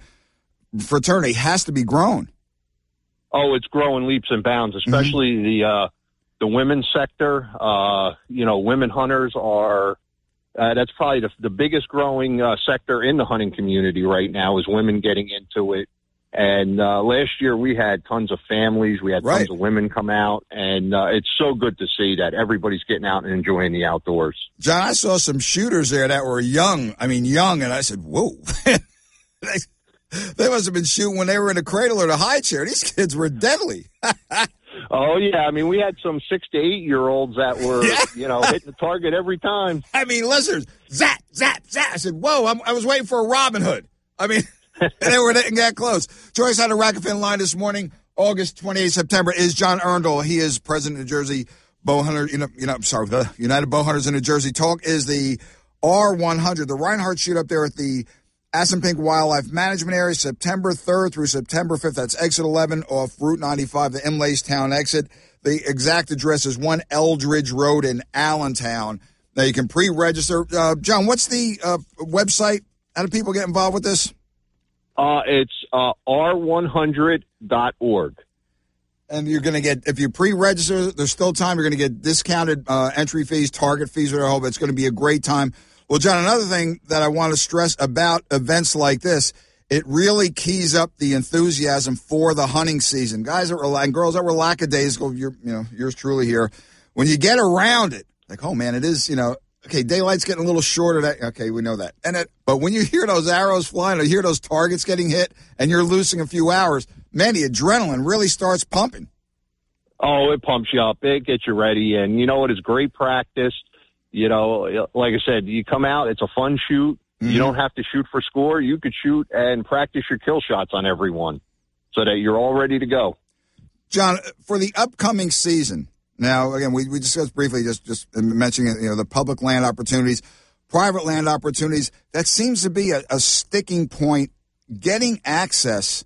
fraternity has to be grown. Oh, it's growing leaps and bounds, especially the uh, the women's sector. Uh, you know, women hunters are. Uh, that's probably the, the biggest growing uh, sector in the hunting community right now is women getting into it. And uh, last year we had tons of families, we had tons of women come out, and uh, it's so good to see that everybody's getting out and enjoying the outdoors. John, I saw some shooters there that were young. I mean, young, and I said, "Whoa." they, must have been shooting when they were in a cradle or the high chair. These kids were deadly. Oh yeah, I mean we had some six to eight year olds that were you know hitting the target every time. I mean, listeners, zap, zap, zap. I said, "Whoa!" I'm, I was waiting for a Robin Hood. I mean, they were getting that close. Us on the Rack and Fin line this morning, August 28th, September. Is John Erndl? He is president of New Jersey Bow Hunter. You know, you know, I'm sorry, the United Bow Hunters in New Jersey. Talk is the R100, the Rinehart shoot up there at the Assunpink Wildlife Management Area, September 3rd through September 5th. That's exit 11 off Route 95, the Imlaystown exit. The exact address is 1 Eldridge Road in Allentown. Now you can pre-register. Uh, John, what's the uh, website? How do people get involved with this? Uh, it's uh, r100.org. And you're going to get, if you pre-register, there's still time. You're going to get discounted uh, entry fees, target fees, or hope. It's going to be a great time. Well, John, another thing that I want to stress about events like this, it really keys up the enthusiasm for the hunting season. Guys that were and girls that were lackadaisical, you're, you know, yours truly here. When you get around it, like, oh man, it is, you know, okay, daylight's getting a little shorter. That okay, we know that. And it, but when you hear those arrows flying, or hear those targets getting hit, and you're losing a few hours, man, the adrenaline really starts pumping. Oh, it pumps you up. It gets you ready. And you know what? It's great practice. You know, like I said, you come out, it's a fun shoot. You don't have to shoot for score. You could shoot and practice your kill shots on everyone so that you're all ready to go. John, for the upcoming season, now again, we, we discussed briefly just just mentioning you know the public land opportunities, private land opportunities. That seems to be a, a sticking point. Getting access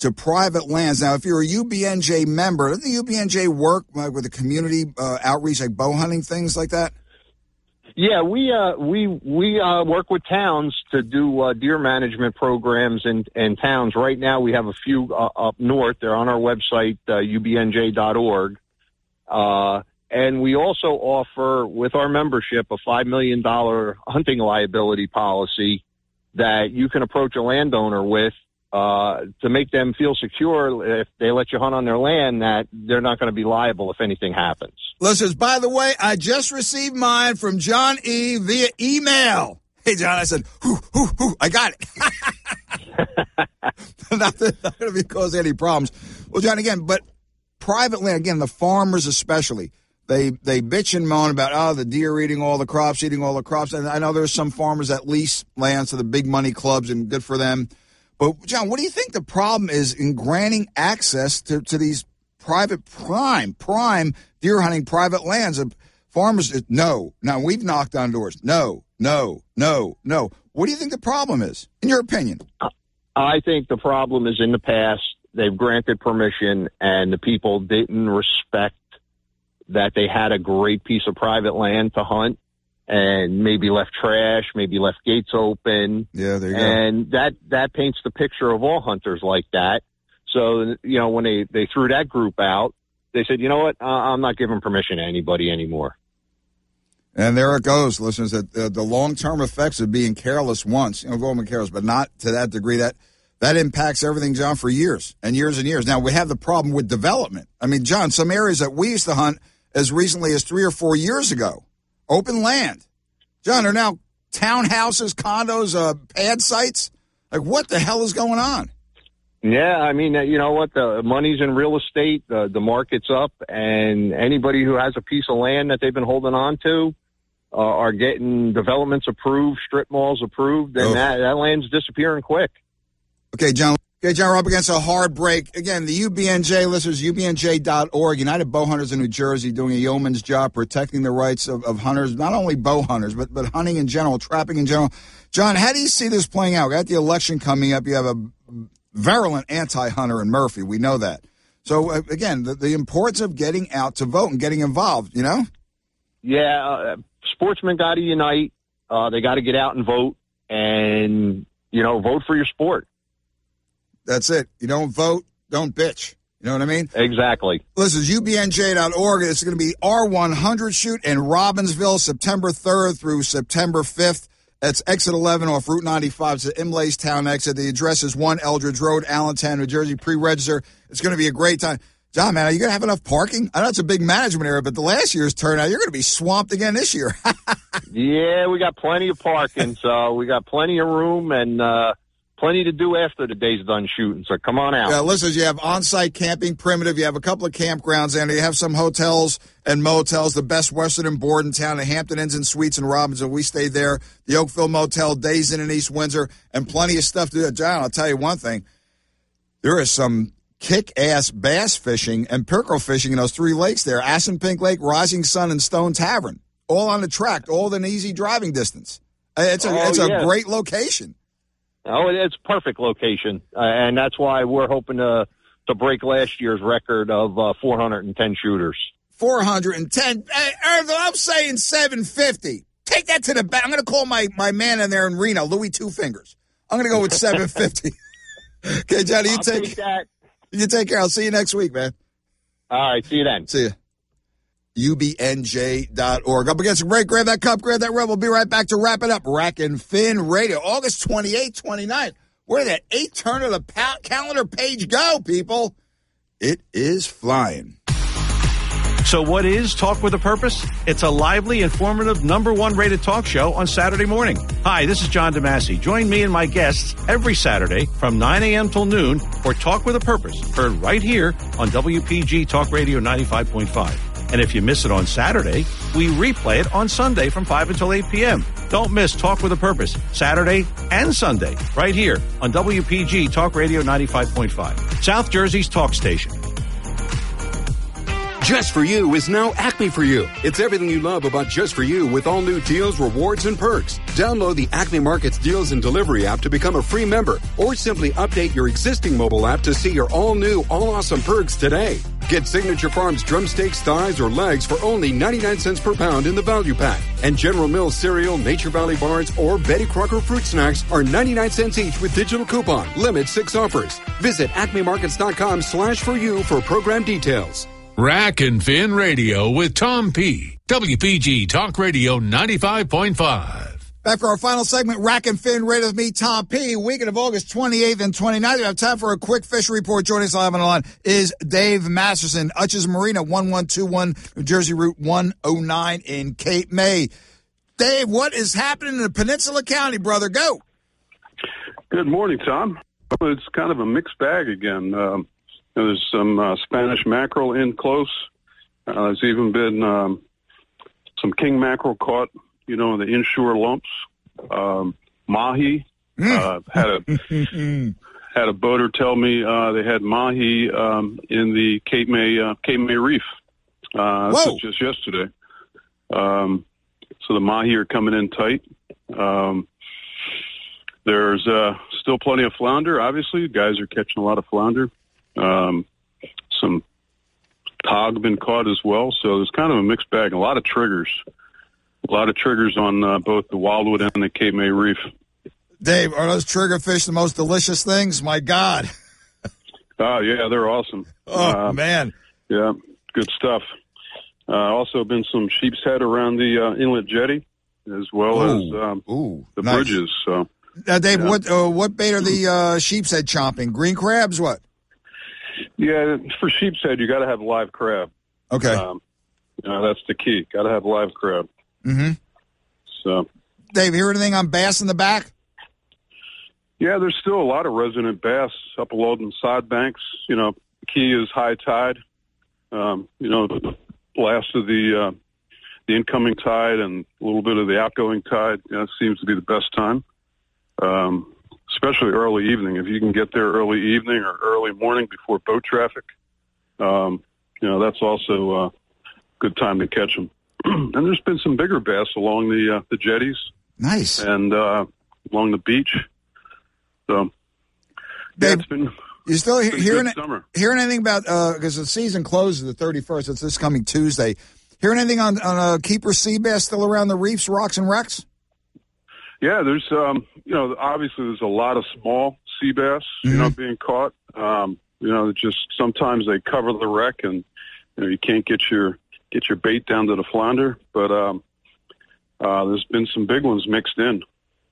to private lands. Now, if you're a UBNJ member, doesn't the UBNJ work like, with the community uh, outreach, like bow hunting things like that? Yeah, we uh, we we uh, work with towns to do uh, deer management programs in, in towns. Right now, we have a few uh, up north. They're on our website, uh, ubnj.org. Uh, and we also offer, with our membership, a $5 million hunting liability policy that you can approach a landowner with uh, to make them feel secure if they let you hunt on their land that they're not going to be liable if anything happens. Listeners, by the way, I just received mine from John E. via email. Hey, John, I said, whoo, whoo, whoo, I got it. not that not going to be causing any problems. Well, John, again, but private land, again, the farmers especially, they they bitch and moan about, oh, the deer eating all the crops, eating all the crops. And I know there's some farmers that lease lands to the big money clubs, and good for them. But, John, what do you think the problem is in granting access to, to these private prime, prime deer hunting private lands? And farmers, no. Now, we've knocked on doors. No, no, no, no. What do you think the problem is, in your opinion? I think the problem is in the past. They've granted permission and the people didn't respect that they had a great piece of private land to hunt and maybe left trash, maybe left gates open. Yeah, there you go. And that, that paints the picture of all hunters like that. So, you know, when they, they threw that group out, they said, you know what? Uh, I'm not giving permission to anybody anymore. And there it goes, listeners. That uh, the long term effects of being careless once, you know, going careless, but not to that degree. That that impacts everything, John, for years and years and years. Now we have the problem with development. I mean, John, some areas that we used to hunt as recently as three or four years ago, open land. John, are now townhouses, condos, uh, pad sites. Like, what the hell is going on? Yeah, I mean, you know what? The money's in real estate. The the market's up, and anybody who has a piece of land that they've been holding on to, uh, are getting developments approved, strip malls approved, and Oh. that, that land's disappearing quick. Okay, John. Okay, John, we're up against a hard break. Again, the UBNJ listeners, UBNJ.org, United Bow Hunters in New Jersey, doing a yeoman's job protecting the rights of, of hunters, not only bow hunters, but, but hunting in general, trapping in general. John, how do you see this playing out? We got the election coming up. You have a virulent anti hunter in Murphy. We know that. So, uh, again, the, the importance of getting out to vote and getting involved, you know? Yeah, uh, sportsmen got to unite. Uh, they got to get out and vote, and you know, vote for your sport. That's it. You don't vote, don't bitch. You know what I mean? Exactly. Listen, it's UBNJ.org. It's going to be R100 shoot in Robbinsville, September 3rd through September 5th. That's exit 11 off Route 95. It's the Imlaystown exit. The address is 1 Eldridge Road, Allentown, New Jersey. Pre-register. It's going to be a great time. John, man, are you going to have enough parking? I know it's a big management area, but the last year's turnout, you're going to be swamped again this year. Yeah, we got plenty of parking, so we got plenty of room and uh, plenty to do after the day's done shooting. So come on out. Yeah, listen, you have on-site camping, primitive. You have a couple of campgrounds, and you have some hotels and motels. The Best Western and Bordentown, the Hampton Inns and Suites in Robinson. We stayed there. The Oakville Motel, Days Inn in East Windsor, and plenty of stuff to do. John, I'll tell you one thing. There is some kick-ass bass fishing and pickerel fishing in those three lakes there: Assunpink Lake, Rising Sun, and Stone Tavern. All on the track, all within easy driving distance. Uh, It's a Oh, it's yeah. a great location. Oh, it's perfect location, uh, and that's why we're hoping to to break last year's record of uh, 410 shooters. 410. Hey, Ervin, I'm saying 750. Take that to the back. I'm going to call my, my man in there in Reno, Louis Two Fingers. I'm going to go with 750. okay, Johnny, you take, take that. you take care. I'll see you next week, man. All right, see you then. See you. UBNJ.org. Up against the break. Grab that cup, grab that red. We'll be right back to wrap it up. Rack and Fin Radio, August 28th, 29th. Where that eight turn of the pa- calendar page go, people? It is flying. So, what is Talk with a Purpose? It's a lively, informative, number one rated talk show on Saturday morning. Hi, this is John DeMasi. Join me and my guests every Saturday from 9 a.m. till noon for Talk with a Purpose, heard right here on WPG Talk Radio 95.5. And if you miss it on Saturday, we replay it on Sunday from 5 until 8 p.m. Don't miss Talk with a Purpose, Saturday and Sunday, right here on WPG Talk Radio 95.5, South Jersey's talk station. Just for You is now Acme for You. It's everything you love about Just for You with all new deals, rewards, and perks. Download the Acme Markets Deals and Delivery app to become a free member, or simply update your existing mobile app to see your all new, all awesome perks today. Get Signature Farms drumsticks, thighs, or legs for only 99 cents per pound in the value pack. And General Mills cereal, Nature Valley bars, or Betty Crocker fruit snacks are 99 cents each with digital coupon. Limit six offers. Visit acmemarkets.com slash for you for program details. Rack and Fin Radio with Tom P. WPG Talk Radio 95.5. Back for our final segment, Rack and Fin Radio with me, Tom P. Weekend of August 28th and 29th. We have time for a quick fish report. Joining us live on the line is Dave Masterson, Utsch's Marina, 1121 New Jersey Route 109 in Cape May. Dave, what is happening in the Peninsula County, brother? Go. Good morning, Tom. It's kind of a mixed bag again. Um, there's some uh, Spanish mackerel in close. Uh, there's even been um, some king mackerel caught, you know, the inshore lumps. Um, mahi uh, had a had a boater tell me uh, they had mahi um, in the Cape May uh, Cape May Reef. Uh, just yesterday. Um, so the mahi are coming in tight. Um, there's uh, still plenty of flounder. Obviously, guys are catching a lot of flounder. Um, some tog been caught as well. So there's kind of a mixed bag. A lot of triggers. A lot of triggers on uh, both the Wildwood and the Cape May Reef. Dave, are those trigger fish the most delicious things? My God. Oh yeah, they're awesome. Oh, man. Yeah, good stuff. Uh, also been some sheep's head around the uh, inlet jetty, as well as Ooh. um, the nice. bridges. So Now, Dave, Yeah. what uh, what bait are the uh, sheep's head chomping? Green crabs? What? yeah, for sheep's head, you got to have live crab. Okay. Um, you know, that's the key. Got to have live crab. Mm-hmm. So Dave, hear anything on bass in the back? yeah, there's still a lot of resident bass up along the side banks. You know, key is high tide. Um, you know, the last of the uh, the incoming tide and a little bit of the outgoing tide. You know, seems to be the best time, um, especially early evening. If you can get there early evening or early morning before boat traffic, um, you know that's also a good time to catch them. and there's been some bigger bass along the uh, the jetties. Nice. And uh, along the beach. So yeah, it's been You still he- hearing hearing anything about because the season closes the thirty first? It's this coming Tuesday. Hearing anything on on uh, keeper sea bass still around the reefs, rocks, and wrecks? Yeah, there's um, you know, obviously there's a lot of small sea bass, you know, being caught. Um, you know, just sometimes they cover the wreck and you know you can't get your get your bait down to the flounder. But um, uh, there's been some big ones mixed in.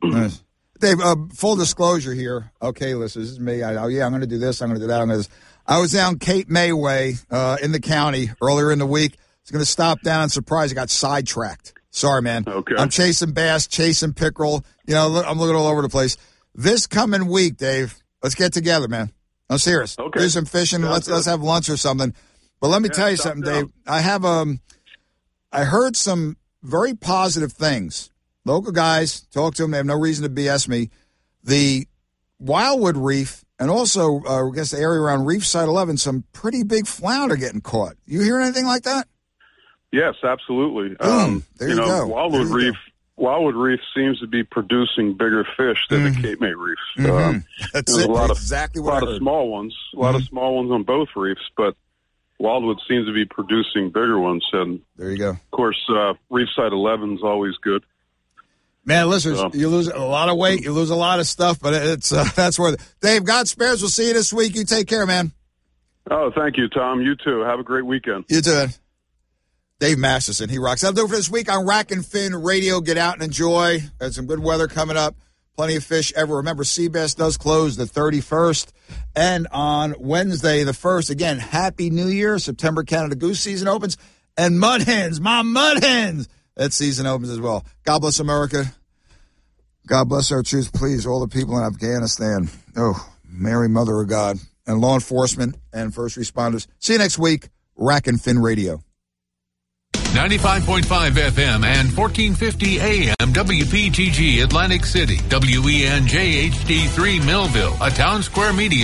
Nice. Dave, uh, full disclosure here. Okay, listen, this is me. I, oh, yeah, I'm going to do this. I'm going to do that. I'm going to. I was down Cape May Way uh, in the county earlier in the week. I was going to stop down and surprise. I got sidetracked. Sorry, man. Okay. I'm chasing bass, chasing pickerel. You know, I'm looking all over the place. This coming week, Dave, let's get together, man. I'm serious. Okay. Do some fishing. Sounds let's good. let's have lunch or something. But let me Yeah, tell you something, down. Dave. I have um, I heard some very positive things. Local guys talk to them. They have no reason to BS me. The Wildwood Reef and also uh, I guess the area around Reef Side 11, some pretty big flounder getting caught. You hear anything like that? Yes, absolutely. Boom. Um, There you you know, go. Wildwood you Reef. Wildwood Reef seems to be producing bigger fish than the Cape May Reef. Um, Mhm. That's it. a lot of Exactly a lot of. Mm-hmm. small ones, a lot of small ones on both reefs, but Wildwood seems to be producing bigger ones. And there you go. Of course, uh, Reefside 11 is always good. Man, listen, So- you lose a lot of weight, you lose a lot of stuff, but it's uh, that's worth it. Dave, God spares. We'll see you this week. You take care, man. Oh, thank you, Tom. You too. Have a great weekend. You too. Dave Masterson, he rocks. That'll do it for this week on Rack and Fin Radio. Get out and enjoy. There's some good weather coming up. Plenty of fish ever. Remember, Seabass does close the 31st. And on Wednesday, the 1st, again, Happy New Year. September Canada Goose season opens. And Mud Hens, my Mud Hens, that season opens as well. God bless America. God bless our troops, please, all the people in Afghanistan. Oh, Mary, Mother of God, and law enforcement and first responders. See you next week, Rack and Fin Radio. 95.5 FM and 1450 AM WPTG Atlantic City, WENJ HD3 Millville, a town square media